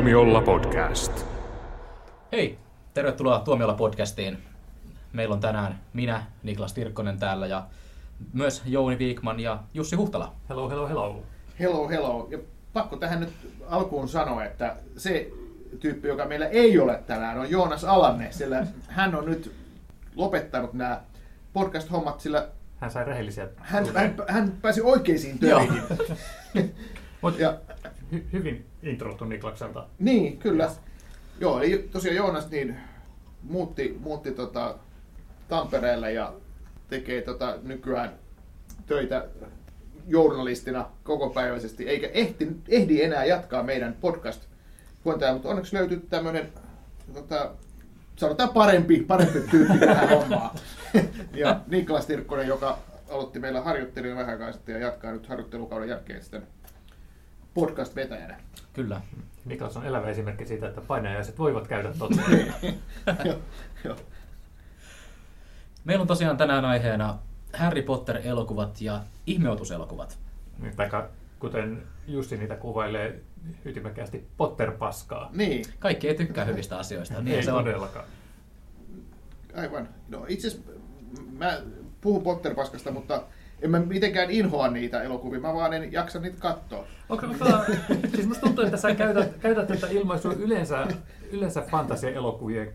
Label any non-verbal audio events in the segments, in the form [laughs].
Tuomiolla podcast. Hei, tervetuloa Tuomiolla podcastiin. Meillä on tänään minä, Niklas Tirkkonen täällä ja myös Jouni Viikman ja Jussi Huhtala. Hello, hello, hello. Hello, hello. Ja pakko tähän nyt alkuun sanoa, että se tyyppi, joka meillä ei ole tänään, on Joonas Alanne, sillä hän on nyt lopettanut nämä podcast-hommat, sillä Hän sai rehellisiä. hän, hän, hän pääsi oikeisiin töihin. [laughs] Mut ja, hy- hyvin introttu Niklakselta. niin, kyllä. Joo, eli tosiaan Joonas niin muutti, muutti tota Tampereelle ja tekee tota nykyään töitä journalistina kokopäiväisesti, eikä ehti, ehdi enää jatkaa meidän podcast huontaja, mutta onneksi löytyi tämmöinen, tota, sanotaan parempi, parempi tyyppi tähän [laughs] hommaan. ja Niklas Tirkkonen, joka aloitti meillä harjoittelijan vähän ja jatkaa nyt harjoittelukauden jälkeen sitten podcast-vetäjänä. Kyllä. Niklas on elävä esimerkki siitä, että painajaiset voivat käydä totta. [laughs] Joo, joo. Meillä on tosiaan tänään aiheena Harry Potter-elokuvat ja ihmeotuselokuvat. Niin, Taikka kuten Jussi niitä kuvailee ytimekkäästi Potter-paskaa. Niin, Kaikki ei tykkää hyvistä asioista. Niin Ei se on. todellakaan. aivan. No itse asiassa mä puhun Potter-paskasta, mutta en mä mitenkään inhoa niitä elokuvia, mä vaan en jaksa niitä katsoa. Onko, onko, [laughs] siis musta tuntuu, että sä käytät, käytät tätä ilmaisua yleensä, yleensä fantasia-elokuvien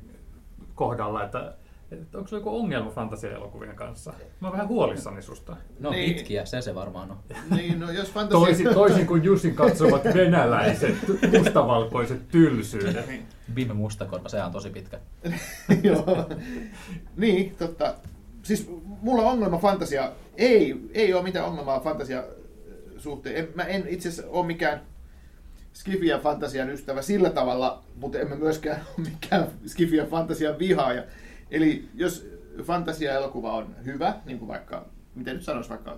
kohdalla, että, että onko sulla joku ongelma fantasia-elokuvien kanssa? Mä oon vähän huolissani susta. No Niin. pitkiä, se se varmaan on. Niin, no jos fantasia... Toisin, toisin kuin Jussin katsovat venäläiset mustavalkoiset tylsyydet. Niin. Bim Mustakorva, se on tosi pitkä. [laughs] Joo. niin, totta. Siis mulla on ongelma fantasia, ei, ei ole mitään ongelmaa fantasia suhteen. En, mä en itse asiassa ole mikään Skifi ja fantasian ystävä sillä tavalla, mutta en mä myöskään ole mikään Skifi ja fantasian vihaaja. Eli jos fantasia-elokuva on hyvä, niin kuin vaikka, miten nyt sanoisi, vaikka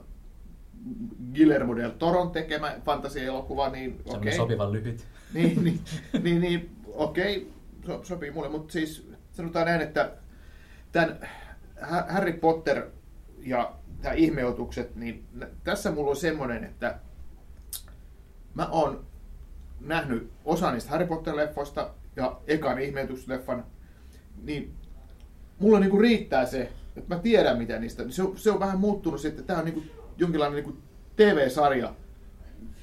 Guillermo del Toron tekemä fantasia-elokuva, niin okei. Semmoinen sopivan lyhyt. niin, niin, niin, niin okei, so, sopii mulle, mutta siis sanotaan näin, että tämän Harry Potter ja tämä ihmeotukset, niin tässä mulla on semmoinen, että mä oon nähnyt osa niistä Harry Potter-leffoista ja ekan ihmeotusleffan, niin mulla niinku riittää se, että mä tiedän mitä niistä. Se on, se on vähän muuttunut sitten, tämä on niinku jonkinlainen niinku TV-sarja,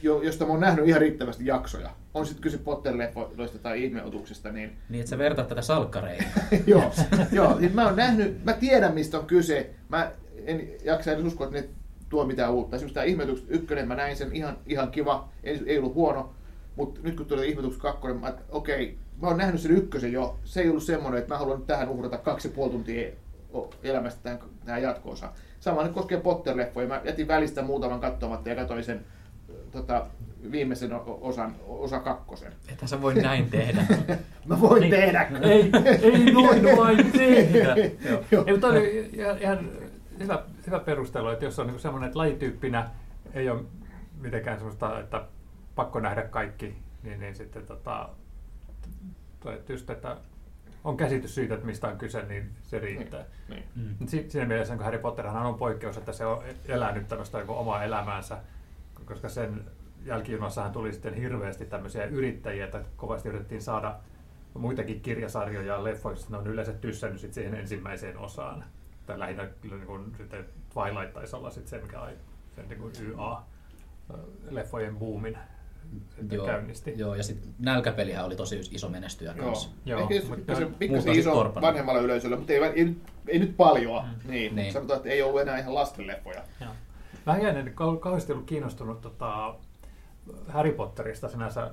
jo, josta mä oon nähnyt ihan riittävästi jaksoja. On sitten kyse Potter-leffoista tai ihmeotuksesta, niin Niin, että sä vertaat tätä salkkareihin. [laughs] joo, joo siis mä oon nähnyt, mä tiedän mistä on kyse. Mä en jaksa edes uskoa, että ne tuo mitään uutta. Esimerkiksi tämä ihmetukset ykkönen, mä näin sen ihan, ihan kiva, ei, ei ollut huono. Mutta nyt kun tuli ihmetukset kakkonen, mä että okei, mä oon nähnyt sen ykkösen jo. Se ei ollut semmoinen, että mä haluan nyt tähän uhrata kaksi ja puoli tuntia elämästä tähän, tähän jatko-osaan. Sama nyt koskee Potter-leffoja. Mä jätin välistä muutaman katsomatta ja katsoin sen tota, viimeisen osan, osa kakkosen. Että sä voi näin tehdä. [laughs] Mä voin Niin. tehdä. Ei, ei noin vain tehdä. Joo. [laughs] Joo. Ei, mutta oli ihan, ihan hyvä, hyvä perustelu, että jos on niin semmoinen, että lajityyppinä ei ole mitenkään semmoista, että pakko nähdä kaikki, niin, niin sitten tota, toi, että just, että on käsitys siitä, että mistä on kyse, niin se riittää. Niin. Mm. Mut si- Siinä mielessä kun Harry Potterhan on poikkeus, että se on elänyt tämmöistä niin omaa elämäänsä, koska sen jälkijunassahan tuli sitten hirveästi tämmöisiä yrittäjiä, että kovasti yritettiin saada muitakin kirjasarjoja ja leffoja, ne on yleensä tyssännyt sit siihen ensimmäiseen osaan. Tai lähinnä kyllä niin kuin, sitten Twilight taisi olla sit se, mikä ai- sen niin kuin YA-leffojen boomin sitten Joo, käynnisti. joo, ja sitten nälkäpelihän oli tosi iso menestyjä Joo. kanssa. Joo, Ehkä jos mutta ne- pikkasen iso sit torpannut. vanhemmalle yleisölle, mutta ei, ei, nyt- ei nyt paljon. Mm. Niin. Niin. Sanotaan, että ei ollut enää ihan lastenleffoja. Joo. Mä en kau- kauheasti ollut kiinnostunut tota, Harry Potterista sinänsä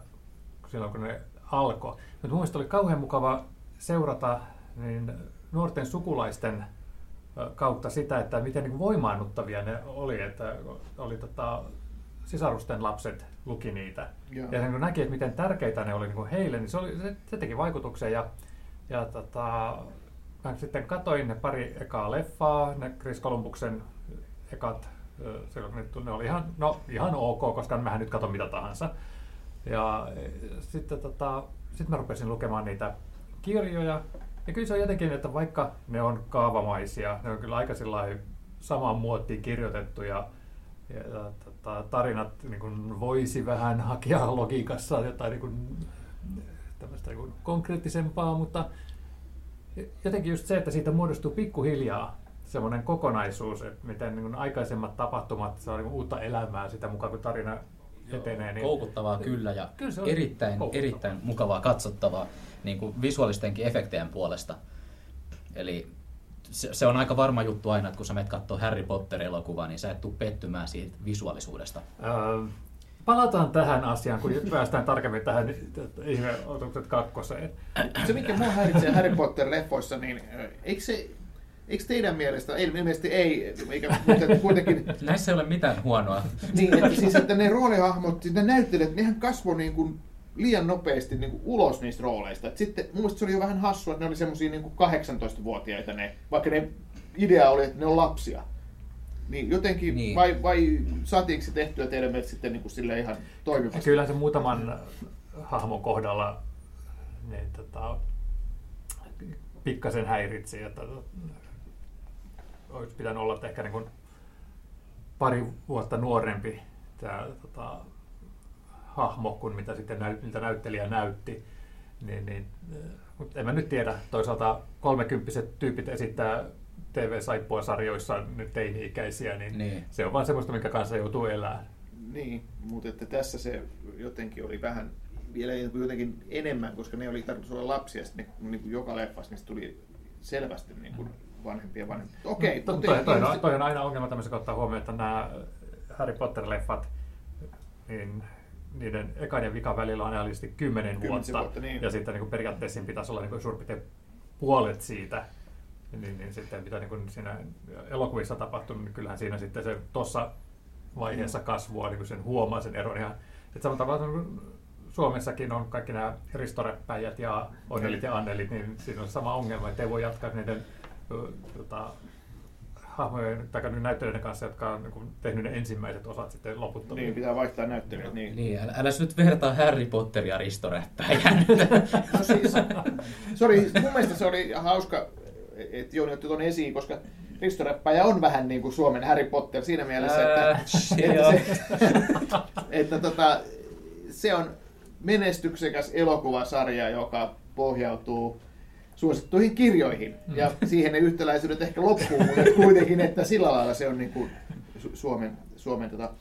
silloin, kun ne alkoi. Mutta mun mielestä oli kauhean mukava seurata niin nuorten sukulaisten kautta sitä, että miten niin voimaannuttavia ne oli. Että oli tota, sisarusten lapset luki niitä. Joo. Ja sen kun näki, että miten tärkeitä ne oli niin heille, niin se, oli, se, se teki vaikutuksen. Ja, ja tota, mä sitten katoin ne pari ekaa leffaa, ne Chris Columbuksen ekat, ne, oli ihan, no, ihan ok, koska mähän nyt katon mitä tahansa. Ja sitten tota, sit mä rupesin lukemaan niitä kirjoja. Ja kyllä se on jotenkin, että vaikka ne on kaavamaisia, ne on kyllä aika samaan muottiin kirjoitettu ja, ja, tota, tarinat niin kuin voisi vähän hakea logiikassa jotain niin kuin tämmöistä niin konkreettisempaa, mutta jotenkin just se, että siitä muodostuu pikkuhiljaa semmoinen kokonaisuus, että miten niin aikaisemmat tapahtumat saa niin uutta elämää sitä mukaan, kun tarina etenee. Niin, koukuttavaa kyllä ja kyllä erittäin, erittäin mukavaa katsottavaa niin kuin visuaalistenkin efektien puolesta. Eli se, se on aika varma juttu aina, että kun sä menet katsoa Harry Potter-elokuvaa, niin sä et tule pettymään siitä visuaalisuudesta. Ähm, palataan tähän asiaan, kun päästään tarkemmin tähän ihmeotukset kakkoseen. Se, mikä mua häiritsee Harry Potter-leffoissa, niin eikö se Eikö teidän mielestä, ei, ilmeisesti ei, eikä, mutta kuitenkin... [laughs] Näissä ei ole mitään huonoa. niin, että siis, että ne roolihahmot, siis ne näyttelijät, nehän kasvoi niin kuin liian nopeasti niin kuin ulos niistä rooleista. Et sitten mun mielestä se oli jo vähän hassua, että ne oli semmoisia niin 18-vuotiaita ne, vaikka ne idea oli, että ne on lapsia. Niin jotenkin, niin. vai, vai saatiinko se tehtyä teidän mielestä sitten niin kuin sille ihan toimivasti? Kyllä se muutaman hahmon kohdalla niin, tota, pikkasen häiritsi, että olisi pitänyt olla ehkä niin kuin pari vuotta nuorempi tämä tota, hahmo kuin mitä sitten näyt, miltä näyttelijä näytti. Niin, niin, mutta en mä nyt tiedä. Toisaalta kolmekymppiset tyypit esittää TV-saippua-sarjoissa nyt teini-ikäisiä, niin, niin, se on vaan semmoista, minkä kanssa joutuu elämään. Niin, mutta että tässä se jotenkin oli vähän vielä jotenkin enemmän, koska ne oli tarkoitus olla lapsia, sitten ne, niin kuin joka leffassa niistä tuli selvästi niin kuin vanhempia vanhempia. Okei, okay, no, toi, toi, toi, toi, on aina ongelma tämmöisen ottaa huomioon, että nämä Harry Potter-leffat, niin niiden ekan ja vikan välillä on ajallisesti kymmenen vuotta, vuotta niin. ja sitten niin kuin periaatteessa siinä pitäisi olla niin suurin puolet siitä, niin, niin sitten mitä niin kuin siinä elokuvissa tapahtunut, niin kyllähän siinä sitten se tuossa vaiheessa mm. kasvua, niin kuin sen huomaa sen eron. Ja, että samalla tavalla niin Suomessakin on kaikki nämä ristorepäijät ja onnelit ja annelit, niin siinä on sama ongelma, että ei voi jatkaa niiden tota, hahmojen tai näyttelijöiden kanssa, jotka on niin tehnyt ne ensimmäiset osat sitten loputtomiin. Niin, pitää vaihtaa näyttelijät. Niin, niin älä, älä nyt vertaa Harry Potteria ristoräppäjään. [laughs] no siis, se oli, mun mielestä se oli hauska, että Jouni otti tuon esiin, koska ristoräppäjä on vähän niin kuin Suomen Harry Potter siinä mielessä, että, että, se, että tota, se on menestyksekäs elokuvasarja, joka pohjautuu suosittuihin kirjoihin. Mm. Ja siihen ne yhtäläisyydet ehkä loppuu, mutta kuitenkin, että sillä lailla se on niin kuin Suomen, Suomen tota,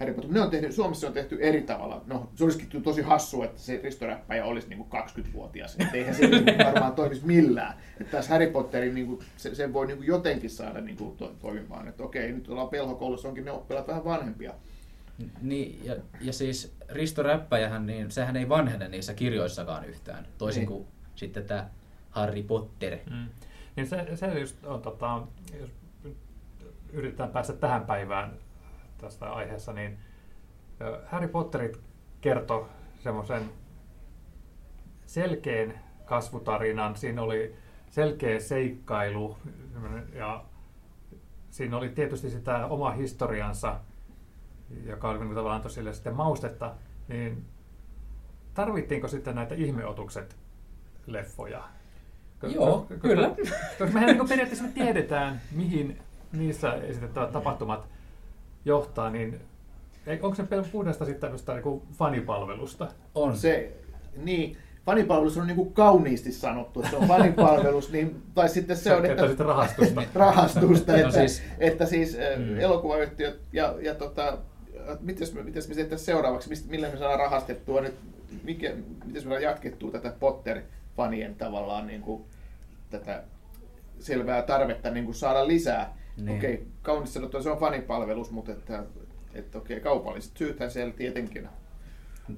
Harry Potter. Ne on tehty, Suomessa on tehty eri tavalla. No, se olisikin tosi hassu, että se ristoräppäjä olisi niin kuin 20-vuotias. Että eihän se niin varmaan toimisi millään. Että tässä Harry Potterin niin kuin, se, sen voi niin kuin jotenkin saada niin kuin to, toimimaan. Että okei, nyt ollaan pelhokoulussa, onkin ne oppilaat vähän vanhempia. Niin, ja, ja siis Risto Räppäjähän, niin sehän ei vanhene niissä kirjoissakaan yhtään, toisin niin. kuin sitten tämä Harry Potter. Mm. Niin se, se just on, tota, jos yritetään päästä tähän päivään tästä aiheessa, niin Harry Potterit kertoi semmoisen selkeän kasvutarinan. Siinä oli selkeä seikkailu ja siinä oli tietysti sitä oma historiansa, joka oli niin tavallaan tosille sitten maustetta, niin tarvittiinko sitten näitä ihmeotukset leffoja? Joo, kyllä. Koska [laughs] mehän niin periaatteessa me tiedetään, mihin niissä esitettävät tapahtumat johtaa, niin onko se puhdasta sitten tämmöistä niin fanipalvelusta? On. Se, niin, fanipalvelus on niin kuin kauniisti sanottu, että se on fanipalvelus, niin, tai sitten se, se on, että, että rahastusta. [laughs] rahastusta, no että, siis, että siis mm. elokuvayhtiöt ja, ja tota, miten me, mites me sitten seuraavaksi, mistä, millä me saadaan rahastettua nyt, mikä, miten me saadaan jatkettua tätä Potter-fanien tavallaan niin kuin, tätä selvää tarvetta niin kuin saada lisää. Niin. Okei, okay, kaunis sanottu, se on fanipalvelus, mutta että, että okei, okay, kaupalliset syythän siellä tietenkin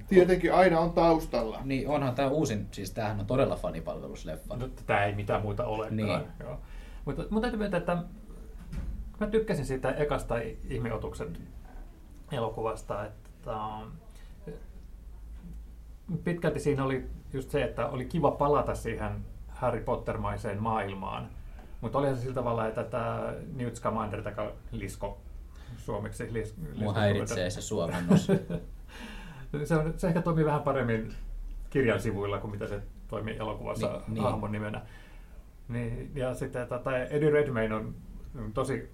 Tietenkin aina on taustalla. Niin, onhan tämä uusin, siis tämähän on todella fanipalvelusleffa. No, tämä ei mitään muuta ole. Niin. Joo. Mutta, mutta täytyy myöntää, että mä tykkäsin siitä ekasta ihmeotuksen elokuvasta, että um, pitkälti siinä oli just se, että oli kiva palata siihen Harry Potter-maiseen maailmaan. Mutta olihan se sillä tavalla, että tämä Newt Scamander, tai Lisko suomeksi. Lis, Mua häiritsee se suomennos. [laughs] se, on, se ehkä toimii vähän paremmin kirjan sivuilla kuin mitä se toimii elokuvassa Ni, niin. hahmon nimenä. Niin, ja sitten tota, Eddie Redmayne on tosi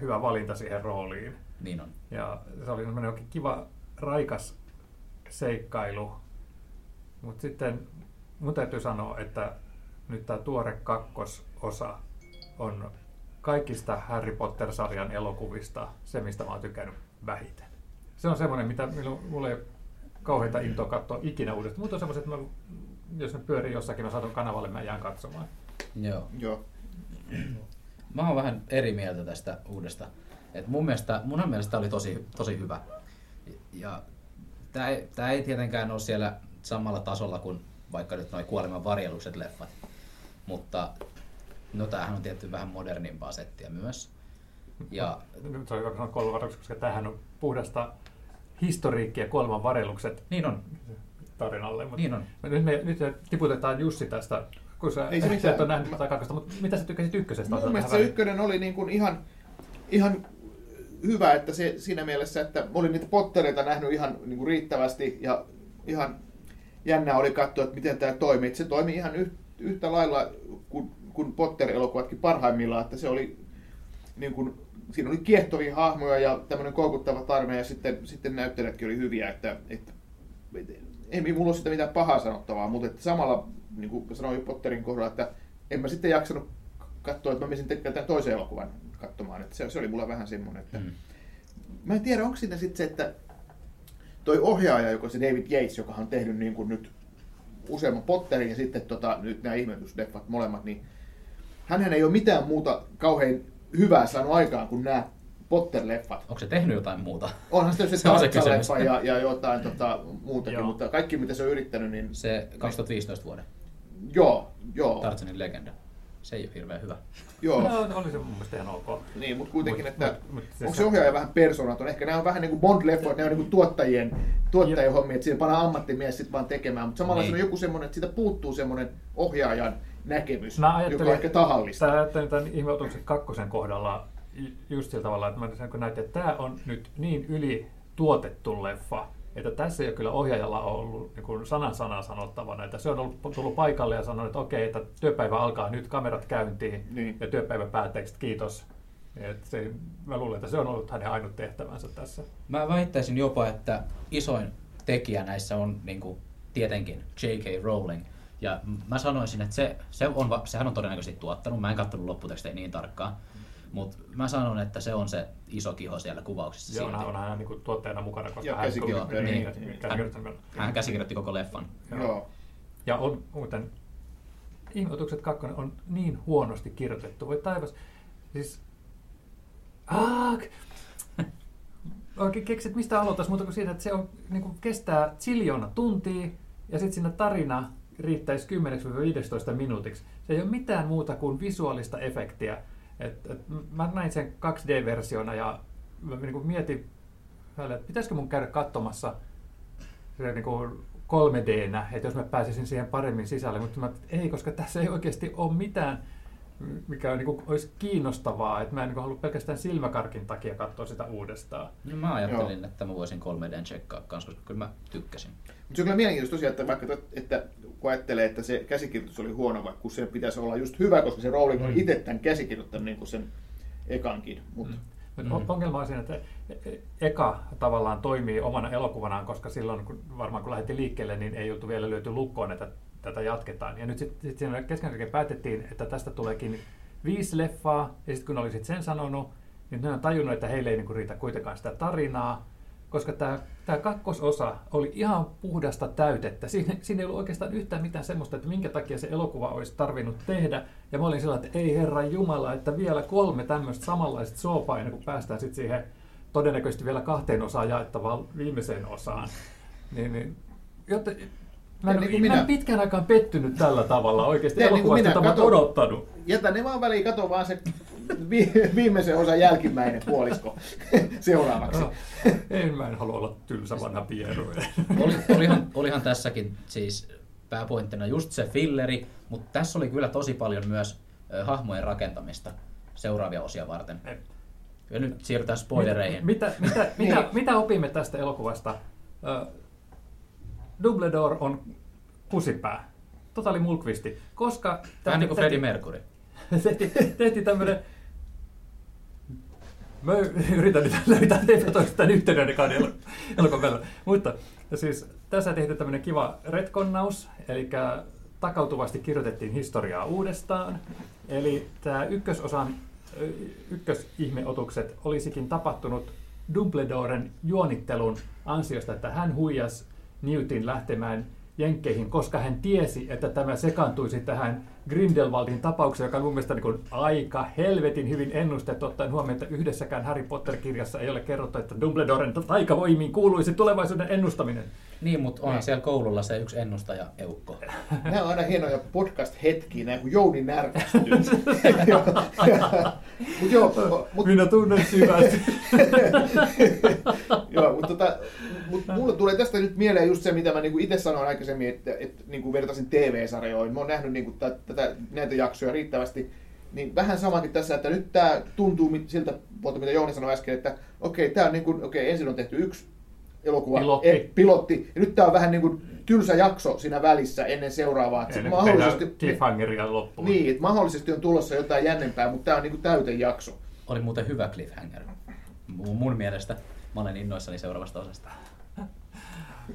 hyvä valinta siihen rooliin. Niin on. Ja se oli semmoinen kiva, raikas seikkailu Mutta sitten mun täytyy sanoa, että nyt tämä tuore kakkososa on kaikista Harry Potter-sarjan elokuvista se, mistä mä oon tykännyt vähiten. Se on semmoinen, mitä mulla ei kauheita intoa katsoa ikinä uudestaan. Mutta on semmoiset, että mä, jos ne pyörii jossakin, mä saatan kanavalle, mä jään katsomaan. Joo. Joo. Mä oon vähän eri mieltä tästä uudesta. Et mun mielestä, mun mielestä oli tosi, tosi hyvä. Ja tämä ei, tää ei tietenkään ole siellä samalla tasolla kuin vaikka nyt noin kuoleman varjelukset leffat. Mutta no tämähän on tietty vähän modernimpaa settiä myös. Ja, nyt se on kolme koska tämähän on puhdasta historiikkia kuoleman varjelukset niin on. tarinalle. Mutta niin on. Nyt me, nyt me tiputetaan Jussi tästä, kun sä ei se mitään. et ole nähnyt tätä kakkosta, mutta mitä sä tykkäsit ykkösestä? Mun mielestä se ykkönen oli niin kuin ihan, ihan hyvä, että se siinä mielessä, että olin niitä pottereita nähnyt ihan niin kuin riittävästi ja ihan jännä oli katsoa, että miten tämä toimii. Se toimi ihan yhtä lailla kuin, kuin Potter-elokuvatkin parhaimmillaan, että se oli niin kuin, siinä oli kiehtovia hahmoja ja tämmöinen koukuttava tarina ja sitten, sitten näyttelijätkin oli hyviä, että, että ei mulla ole sitä mitään pahaa sanottavaa, mutta että samalla, niin kuin sanoin jo Potterin kohdalla, että en mä sitten jaksanut katsoa, että mä menisin tekemään toisen elokuvan katsomaan, että se, se oli mulla vähän semmoinen, että mm. mä en tiedä, onko siinä sitten se, että toi ohjaaja, joka se David Yates, joka on tehnyt niin kuin nyt useamman Potterin ja sitten tota, nyt nämä ihmetysdeffat molemmat, niin hän ei ole mitään muuta kauhean hyvää saanut aikaan kuin nämä Potter-leffat. Onko se tehnyt jotain muuta? Onhan se, se, [laughs] se, se leffa ja, ja jotain tota, muutakin, joo. mutta kaikki mitä se on yrittänyt, niin... Se 2015 vuoden. Joo, joo. Tartsanin legenda. Se ei ole hirveän hyvä. Joo. No, oli se mun mielestä ihan ok. Niin, mutta kuitenkin, mut, että mut, mut, onko se ohjaaja vähän persoonaton? Ehkä nämä on vähän niin kuin Bond-leffot, ne on niin kuin tuottajien, tuottajien hommia, että siinä pannaan ammattimies sitten vaan tekemään. Mutta samalla niin. se on joku semmoinen, että siitä puuttuu semmoinen ohjaajan näkemys, joka on ehkä tahallista. Tämä ajattelin tämän ihmeutuksen kakkosen kohdalla just sillä tavalla, että mä näytin, että tämä on nyt niin yli tuotettu leffa, että tässä ei ole kyllä ohjaajalla ollut niin kuin sanan sanaa sanottavana, että se on ollut, tullut paikalle ja sanonut, että okei, että työpäivä alkaa nyt, kamerat käyntiin niin. ja työpäivä päätteeksi, kiitos. Et se, mä luulen, että se on ollut hänen ainut tehtävänsä tässä. Mä väittäisin jopa, että isoin tekijä näissä on niin kuin, tietenkin J.K. Rowling. Ja mä sanoisin, että se, se on, sehän on todennäköisesti tuottanut, mä en katsonut lopputekstejä niin tarkkaan, mutta mä sanon, että se on se iso kiho siellä kuvauksissa. Joo, on hän niin tuotteena mukana, koska Joo, hän, käsikirjoitti, niin, niin, hän, hän käsikirjoitti koko leffan. Joo. Ja on muuten Ihmeotukset 2 on niin huonosti kirjoitettu. Voi taivas. Siis... Aak! [laughs] Oikein keksit, mistä aloittaisi muuta kuin siitä, että se on, niin kuin kestää ziljoona tuntia ja sitten siinä tarina riittäisi 10-15 minuutiksi. Se ei ole mitään muuta kuin visuaalista efektiä et, et, mä näin sen 2D-versiona ja mä niin kuin mietin, että pitäisikö mun käydä katsomassa se niin kuin 3D-nä, että jos mä pääsisin siihen paremmin sisälle, mutta mä, ei, koska tässä ei oikeasti ole mitään, mikä on, niin kuin, olisi kiinnostavaa, että mä en niin kuin, halua pelkästään silmäkarkin takia katsoa sitä uudestaan. No, mä ajattelin, Joo. että mä voisin 3D tsekkaa kanssa, koska kyllä mä tykkäsin. Mutta se on kyllä mielenkiintoista tosiaan, että vaikka että kun ajattelee, että se käsikirjoitus oli huono, vaikka kun se pitäisi olla just hyvä, koska se Rowling on mm. itse tämän käsikirjoittanut niin kuin sen ekankin. Mut. Mm. Mm. Ongelma on siinä, että eka tavallaan toimii omana elokuvanaan, koska silloin kun, varmaan kun lähdettiin liikkeelle, niin ei oltu vielä löyty lukkoon, että tätä jatketaan. Ja nyt sitten sit siinä kesken päätettiin, että tästä tuleekin viisi leffaa, ja sitten kun olisit sen sanonut, niin ne on tajunnut, että heille ei niin riitä kuitenkaan sitä tarinaa, koska tämä, tämä kakkososa oli ihan puhdasta täytettä. Siinä, siinä ei ollut oikeastaan yhtään mitään semmoista, että minkä takia se elokuva olisi tarvinnut tehdä. Ja mä olin sellainen, että ei herra Jumala, että vielä kolme tämmöistä samanlaista soopaa, ennen kuin päästään sitten siihen todennäköisesti vielä kahteen osaan jaettavaan viimeiseen osaan. Niin, niin, jotta, Mä en, niin mä en pitkään aikaan pettynyt tällä tavalla oikeasti elokuvasta, niin jota odottanut. Jätä ne vaan väliin, kato vaan se viimeisen osan jälkimmäinen puolisko [laughs] seuraavaksi. No, en mä en halua olla tylsä vanha pieru. [laughs] Oli, olihan, olihan tässäkin siis pääpointtina just se filleri, mutta tässä oli kyllä tosi paljon myös hahmojen rakentamista seuraavia osia varten. Ja nyt siirrytään spoilereihin. Mitä, mitä, mitä, [laughs] mitä, mitä opimme tästä elokuvasta? Dumbledore on kusipää. Totaali mulkvisti. Koska... Vähän niin kuin Freddie Mercury. [laughs] tehtiin, tehtiin tämmöinen... Mä yritän nyt löytää teitä toista tämän yhteyden elokuvan välillä. Mutta siis tässä tehty tämmöinen kiva retkonnaus, eli takautuvasti kirjoitettiin historiaa uudestaan. Eli tämä ykkösosan ykkösihmeotukset olisikin tapahtunut Dumbledoren juonittelun ansiosta, että hän huijas Newtin lähtemään Jenkkeihin, koska hän tiesi, että tämä sekaantuisi tähän Grindelwaldin tapaukseen, joka on mun mielestä niin aika helvetin hyvin ennustettu, ottaen huomioon, että yhdessäkään Harry Potter-kirjassa ei ole kerrottu, että Dumbledoren taikavoimiin kuuluisi tulevaisuuden ennustaminen. Niin, mutta onhan niin. siellä koululla se yksi ennustaja Eukko. Nämä on aina hienoja podcast-hetkiä, näin kun Jouni närkästyy. [laughs] mut joo, mut... Minä tunnen syvästi. [laughs] joo, mutta tota, mut mulle tulee tästä nyt mieleen just se, mitä mä niinku itse sanoin aikaisemmin, että, että niinku vertaisin TV-sarjoihin. Mä oon nähnyt niinku tätä, näitä jaksoja riittävästi. Niin vähän samankin tässä, että nyt tämä tuntuu siltä, mitä Jouni sanoi äsken, että okei, okay, tämä on niin kuin, okei, okay, ensin on tehty yksi elokuva, pilotti. E, pilotti. Ja nyt tämä on vähän niin kuin tylsä jakso siinä välissä ennen seuraavaa. Että ennen mahdollisesti, cliffhangeria loppuun. Niin, että mahdollisesti on tulossa jotain jännempää, mutta tämä on niin kuin täytejakso. Oli muuten hyvä cliffhanger. Mun mielestä. Mä olen innoissani seuraavasta osasta. [laughs]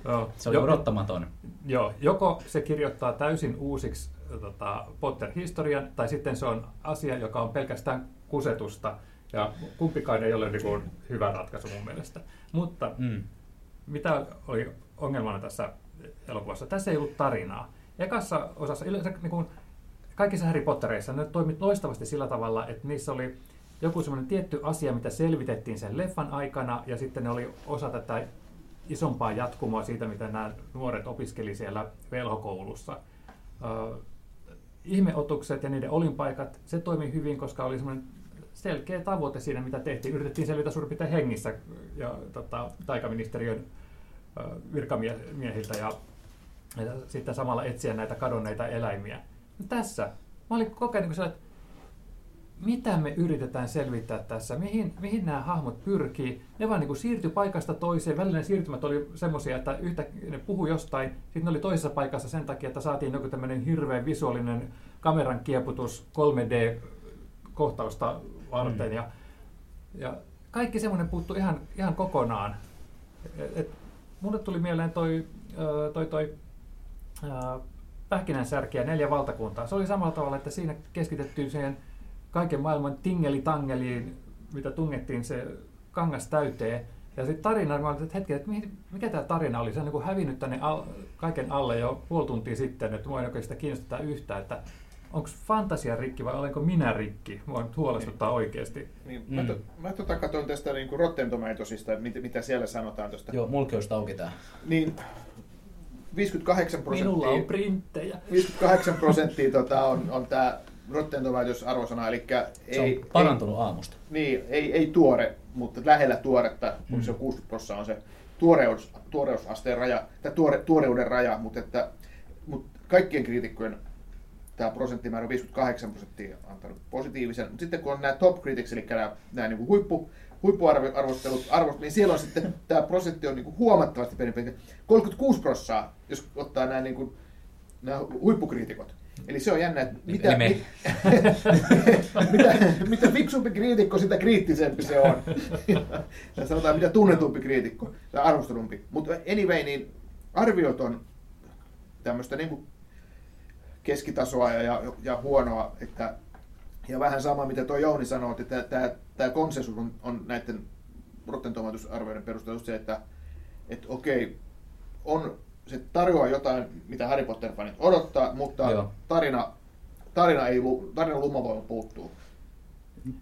Joo. Se oli odottamaton. Joo, joko se kirjoittaa täysin uusiksi tota, Potter-historian, tai sitten se on asia, joka on pelkästään kusetusta, ja kumpikaan ei ole niin kuin, hyvä ratkaisu mun mielestä. Mutta mm mitä oli ongelmana tässä elokuvassa? Tässä ei ollut tarinaa. Ekassa osassa, yleensä niin kuin kaikissa Harry Pottereissa ne toimit loistavasti sillä tavalla, että niissä oli joku semmoinen tietty asia, mitä selvitettiin sen leffan aikana, ja sitten ne oli osa tätä isompaa jatkumoa siitä, mitä nämä nuoret opiskeli siellä velhokoulussa. Ihmeotukset ja niiden olinpaikat, se toimi hyvin, koska oli semmoinen selkeä tavoite siinä, mitä tehtiin. Yritettiin selvitä suurin piirtein hengissä ja tota, taikaministeriön virkamiehiltä ja, ja sitten samalla etsiä näitä kadonneita eläimiä. No tässä mä olin kokenut niin että mitä me yritetään selvittää tässä, mihin, mihin nämä hahmot pyrkii. Ne vaan niin siirtyi paikasta toiseen. Välillä ne siirtymät oli semmoisia, että yhtä ne puhu jostain, sitten ne oli toisessa paikassa sen takia, että saatiin joku tämmöinen hirveän visuaalinen kameran kieputus 3D-kohtausta varten. Mm. Ja, ja kaikki semmoinen puuttuu ihan, ihan kokonaan. Et, et, mulle tuli mieleen toi, toi, toi Pähkinänsärki ja neljä valtakuntaa. Se oli samalla tavalla, että siinä keskitettiin siihen kaiken maailman tingeli-tangeliin, mitä tungettiin se kangas täyteen. Ja sitten tarina, mä olin, että hetki, että mikä tämä tarina oli? Se on niin hävinnyt tänne al, kaiken alle jo puoli tuntia sitten, että mua ei oikeastaan kiinnosta yhtään, että onko fantasia rikki vai olenko minä rikki? Mua nyt huolestuttaa niin. oikeasti. Niin, mm. Mä, to, mä tota katsoin tästä niin kuin Rotten Tomatoesista, mitä, mitä siellä sanotaan tuosta. Joo, mulki olisi auki tää. Niin, 58 prosenttia. Minulla on printtejä. 58 prosenttia tota, on, on tämä Rotten Tomatoes arvosana, eli ei, se on parantunut ei, aamusta. Niin, ei, ei tuore, mutta lähellä tuoretta, kun mm. se on 60 prosenttia on se tuoreus, tuoreusasteen raja, tai tuore, tuoreuden raja, mutta, että, mutta kaikkien kriitikkojen tämä prosenttimäärä 58 prosenttia antanut positiivisen. Mutta sitten kun on nämä top critics, eli nämä, nämä niin kuin huippu, huippuarvostelut, arvost, niin siellä on sitten tämä prosentti on niin kuin huomattavasti pienempi. 36 prosenttia, jos ottaa nämä, niin kuin, nämä huippukriitikot. Eli se on jännä, että mitä, mit, [laughs] mitä, mitä fiksumpi kriitikko, sitä kriittisempi se on. [laughs] ja sanotaan, mitä tunnetumpi kriitikko tai arvostelumpi. Mutta anyway, niin arviot on tämmöistä niin kuin keskitasoa ja, ja, ja huonoa. Että, ja vähän sama, mitä tuo Jouni sanoi, että tämä, tämä konsensus on, on näiden Rotten Tomatoes-arvioiden perusteella se, että, että okei, on, se tarjoaa jotain, mitä Harry Potter-fanit odottaa, mutta Joo. tarina, tarina ei, tarinan lumavoima puuttuu.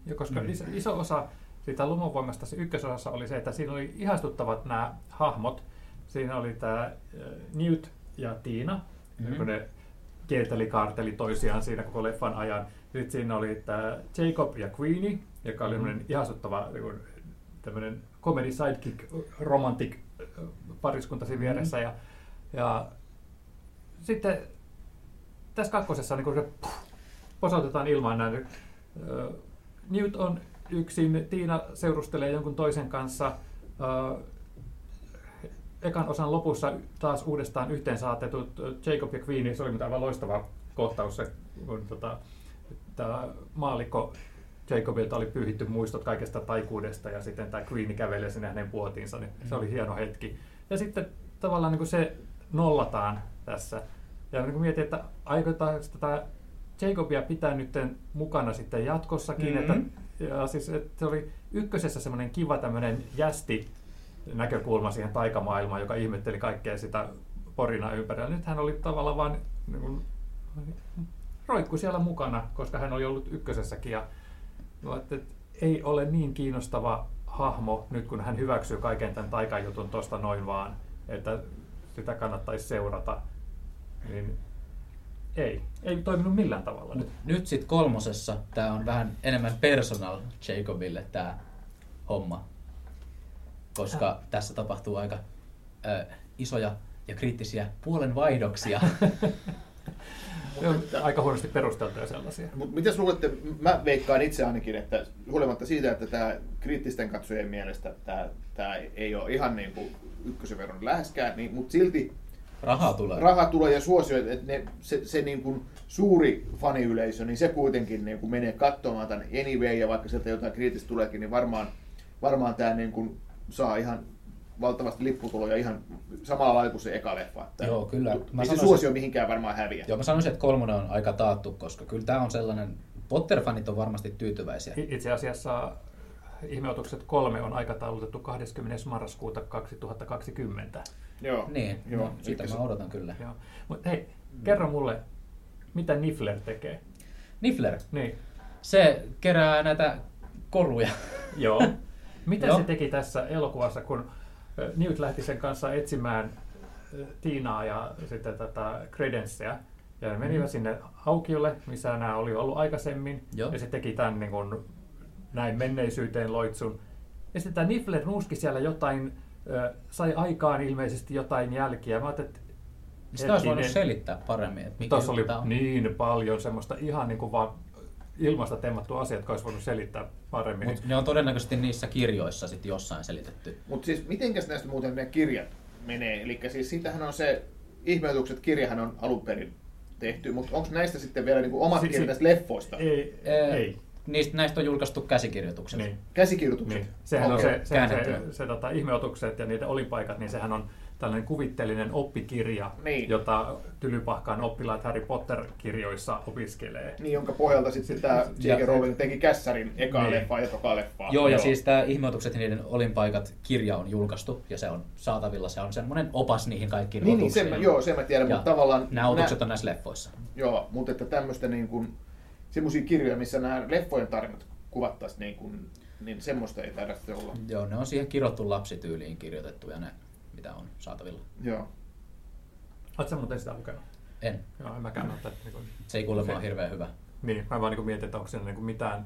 Ja koska mm. iso, iso osa siitä lumavoimasta se ykkösosassa oli se, että siinä oli ihastuttavat nämä hahmot. Siinä oli tämä Newt ja Tiina, mm-hmm. kun ne kierteli kaarteli toisiaan siinä koko leffan ajan. Sitten siinä oli tämä Jacob ja Queenie, joka oli mm. ihastuttava niin tämmöinen comedy sidekick, romantic pariskunta siinä vieressä. Mm. Ja, ja sitten tässä kakkosessa niin kun se puh, posautetaan ilmaan näin. Newt on yksin, Tiina seurustelee jonkun toisen kanssa ekan osan lopussa taas uudestaan yhteen saatetut Jacob ja Queen, se oli aivan loistava kohtaus, se, kun tota, tämä maalikko Jacobilta oli pyyhitty muistot kaikesta taikuudesta ja sitten tämä Queen kävelee sinne hänen puotiinsa, niin se oli hieno hetki. Ja sitten tavallaan niin kuin se nollataan tässä. Ja niin mietin, että aikotaan tätä Jacobia pitää nyt mukana sitten jatkossakin. Mm-hmm. Että, ja siis, että se oli ykkösessä semmoinen kiva tämmöinen jästi näkökulma siihen taikamaailmaan, joka ihmetteli kaikkea sitä porina ympärillä. Nyt hän oli tavallaan vain niin roikku siellä mukana, koska hän oli ollut ykkösessäkin. Ja, että ei ole niin kiinnostava hahmo nyt, kun hän hyväksyy kaiken tämän taikajutun tuosta noin vaan, että sitä kannattaisi seurata. Niin ei, ei toiminut millään tavalla. Nyt, nyt sitten kolmosessa tämä on vähän enemmän personal Jacobille tämä homma, koska äh. tässä tapahtuu aika äh, isoja ja kriittisiä puolenvaihdoksia. [laughs] mutta, aika huonosti perusteltuja sellaisia. Mutta mitä luulette, mä veikkaan itse ainakin, että huolimatta siitä, että tämä kriittisten katsojien mielestä tämä, tämä ei ole ihan niin kuin ykkösen verran läheskään, niin, mutta silti Raha tulee. Raha tulee ja suosio, että ne, se, se niin kuin suuri faniyleisö, niin se kuitenkin niin kuin menee katsomaan tämän anyway, ja vaikka sieltä jotain kriittistä tuleekin, niin varmaan, varmaan tämä niin kuin saa ihan valtavasti lipputuloja ihan samalla lailla kuin se eka leffa. Että Joo, kyllä. Mä ei se suosio mihinkään varmaan häviä. Joo, mä sanoisin, että kolmonen on aika taattu, koska kyllä tämä on sellainen, Potter-fanit on varmasti tyytyväisiä. Itse asiassa Ihmeotukset 3 on aikataulutettu 20. marraskuuta 2020. Joo. Niin, joo, no, sitä mä odotan kyllä. Joo. Mut hei, kerro mulle, mitä Nifler tekee? Nifler? Niin. Se kerää näitä koruja. Joo. [laughs] Mitä Joo. se teki tässä elokuvassa, kun Newt lähti sen kanssa etsimään Tiinaa ja sitten tätä Credenceä. Ja ne menivät mm. sinne aukiolle, missä nämä oli ollut aikaisemmin. Joo. Ja se teki tämän niin kuin, näin menneisyyteen loitsun. Ja sitten tämä Nifler nuuski siellä jotain, sai aikaan ilmeisesti jotain jälkiä. Mä että sitä olisi voinut selittää paremmin. Että mikä oli on. niin paljon semmoista ihan niin kuin vaan ilmasta temmattua asiaa, jotka olisi voinut selittää paremmin. Mut ne on todennäköisesti niissä kirjoissa sitten jossain selitetty. Mutta siis mitenkäs näistä muuten ne kirjat menee? Eli siis siitähän on se, ihmeotukset kirjahan on alun perin tehty, mutta onko näistä sitten vielä niinku omat si- kirjat tästä leffoista? Ei, ei. ei niistä, näistä on julkaistu käsikirjoitukset. Niin. Käsikirjoitukset? Niin. Sehän okay. on se, se, se, se, se tota, ihmeotukset ja niiden olinpaikat, niin sehän on tällainen kuvitteellinen oppikirja, niin. jota Tylypahkaan oppilaat Harry Potter-kirjoissa opiskelee. Niin, jonka pohjalta sitten tämä J.K. Rowling teki Kässärin eka niin. leffa ja toka leffa. Joo, ja Joo. siis tämä Ihmeotukset ja niiden olinpaikat kirja on julkaistu, ja se on saatavilla. Se on semmoinen opas niihin kaikkiin niin, otuksiin. Niin, sen, joo, sen mä tiedän, ja mutta tavallaan... Nämä otukset nä... on näissä leffoissa. Joo, mutta että tämmöistä niin kuin, semmoisia kirjoja, missä nämä leffojen tarinat kuvattaisiin, niin, kuin, niin semmoista ei taida olla. Joo, ne on siihen kirjoittu lapsityyliin kirjoitettu ja ne, mitä on saatavilla. Joo. Oletko muuten sitä lukenut? En. Joo, en mäkään ole. Niin kuin, se ei kuulemma ole hirveän hyvä. Niin, mä vaan niin mietin, että onko siinä niin kuin mitään,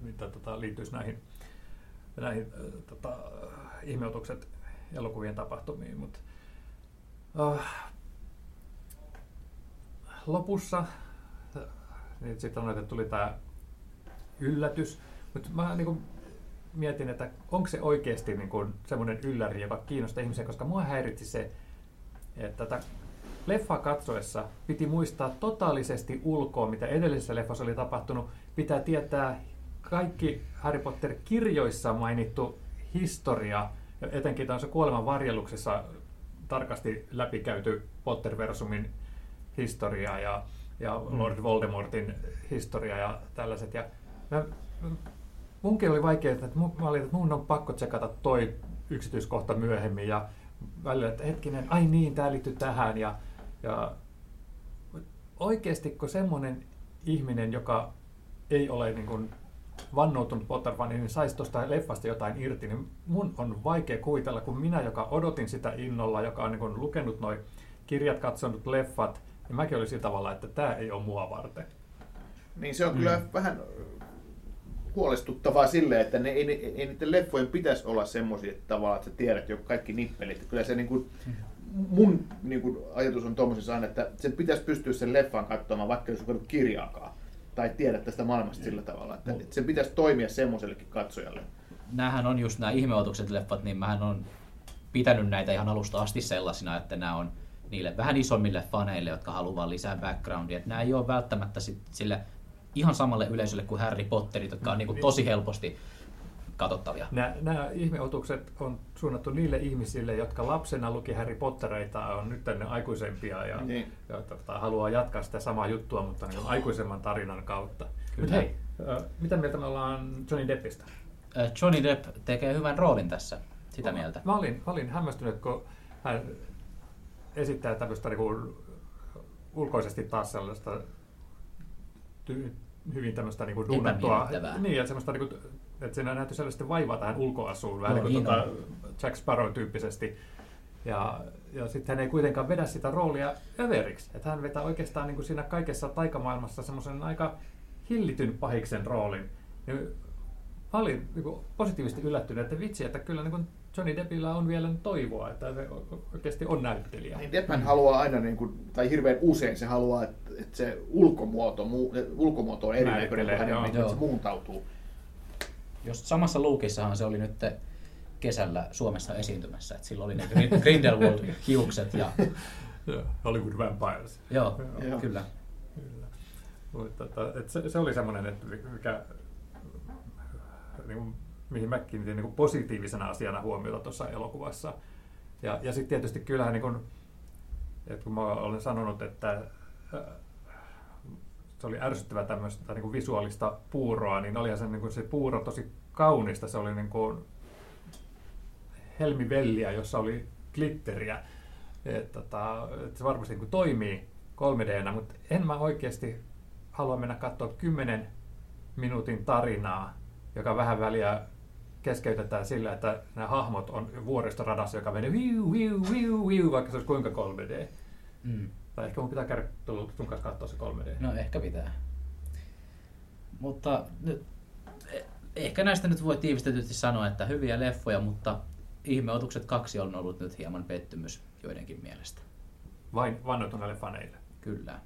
mitä tota, liittyisi näihin, näihin äh, tota, ihmeotukset elokuvien tapahtumiin. Mutta, uh, lopussa niin sitten on, että tuli tämä yllätys. Mutta mä niin kuin mietin, että onko se oikeasti niin kuin semmoinen ylläri, joka kiinnostaa ihmisiä, koska mua häiritsi se, että tätä leffa katsoessa piti muistaa totaalisesti ulkoa, mitä edellisessä leffassa oli tapahtunut. Pitää tietää kaikki Harry Potter-kirjoissa mainittu historia, etenkin tässä kuoleman varjeluksessa tarkasti läpikäyty Potter-versumin historia ja ja mm. Lord Voldemortin historia ja tällaiset. Ja mä, munkin oli vaikea, että mä olin, että mun on pakko tsekata toi yksityiskohta myöhemmin ja välillä, että hetkinen, ai niin, tämä liittyy tähän. Ja, ja oikeasti, kun semmoinen ihminen, joka ei ole niin kuin vannoutunut potter niin saisi tuosta leffasta jotain irti, niin mun on vaikea kuvitella, kun minä, joka odotin sitä innolla, joka on niin lukenut noin kirjat, katsonut leffat, ja mäkin olisin tavalla, että tämä ei ole mua varten. Niin se on mm. kyllä vähän huolestuttavaa sille, että ne, ei, ei, ei niiden leffojen pitäisi olla semmoisia että tavallaan, että sä tiedät jo kaikki nippelit. Kyllä se niin kuin, mun niin kuin, ajatus on tuommoisessa aina, että sen pitäisi pystyä sen leffan katsomaan, vaikka jos on kirjaakaan. Tai tiedä tästä maailmasta sillä tavalla, että, että sen pitäisi toimia semmoisellekin katsojalle. Nämähän on just nämä ihmeotukset leffat, niin mähän on pitänyt näitä ihan alusta asti sellaisina, että nämä on niille vähän isommille faneille, jotka haluaa lisää backgroundia. Että nämä ei ole välttämättä sit sille ihan samalle yleisölle kuin Harry Potterit, jotka on niin kuin tosi helposti katsottavia. Nämä, nämä ihmeotukset on suunnattu niille ihmisille, jotka lapsena luki Harry Pottereita, on nyt tänne aikuisempia ja, niin. ja tota, haluaa jatkaa sitä samaa juttua, mutta niin aikuisemman tarinan kautta. Kyllä. Mutta hei, mitä mieltä me ollaan Johnny Deppistä? Johnny Depp tekee hyvän roolin tässä, sitä mä, mieltä. Mä olin, mä olin hämmästynyt, kun hän esittää tämmöistä niin kuin, ulkoisesti taas sellaista ty, hyvin tämmöistä niin duunattua, niin, että semmoista niin kuin, että siinä on nähty sellaista vaivaa tähän ulkoasuun, vähän no, niin kuin tuota Jack Sparrow-tyyppisesti. Ja, ja sitten hän ei kuitenkaan vedä sitä roolia överiksi. Että hän vetää oikeastaan niin kuin siinä kaikessa taikamaailmassa semmoisen aika hillityn pahiksen roolin. Ja mä olin niin kuin positiivisesti yllättynyt, että vitsi, että kyllä niin kuin Johnny Deppillä on vielä toivoa, että se oikeasti on näyttelijä. Niin Depphän mm. haluaa aina, niin kuin, tai hirveän usein se haluaa, että, että se ulkomuoto, mu, ulkomuoto on erinäköinen kuin hänen, että se muuntautuu. Just samassa luukissahan se oli nyt kesällä Suomessa esiintymässä, että silloin oli ne Grindelwald-hiukset ja... [laughs] Hollywood Vampires. Joo, Joo. kyllä. kyllä. Mutta, että, että se, se, oli semmoinen, että mikä, niin kuin, mihin mä kiinnitin niin positiivisena asiana huomiota tuossa elokuvassa. Ja, ja sitten tietysti kyllähän, niin kuin, että kun mä olen sanonut, että se oli ärsyttävä tämmöistä niin visuaalista puuroa, niin olihan se, niin kuin se puuro tosi kaunista. Se oli niin kuin helmivelliä, jossa oli glitteriä. Että, tota, että se varmasti niin kuin toimii 3 d mutta en mä oikeasti halua mennä katsoa 10 minuutin tarinaa, joka vähän väliä keskeytetään sillä, että nämä hahmot on vuoristoradassa, joka menee viu, viu, viu, viu, vaikka se olisi kuinka 3D. Mm. Tai ehkä mun pitää käydä tullut sun kanssa katsoa se 3D. No ehkä pitää. Mutta nyt, e- ehkä näistä nyt voi tiivistetysti sanoa, että hyviä leffoja, mutta Ihmeotukset kaksi on ollut nyt hieman pettymys joidenkin mielestä. Vain vannotuneille faneille. Kyllä.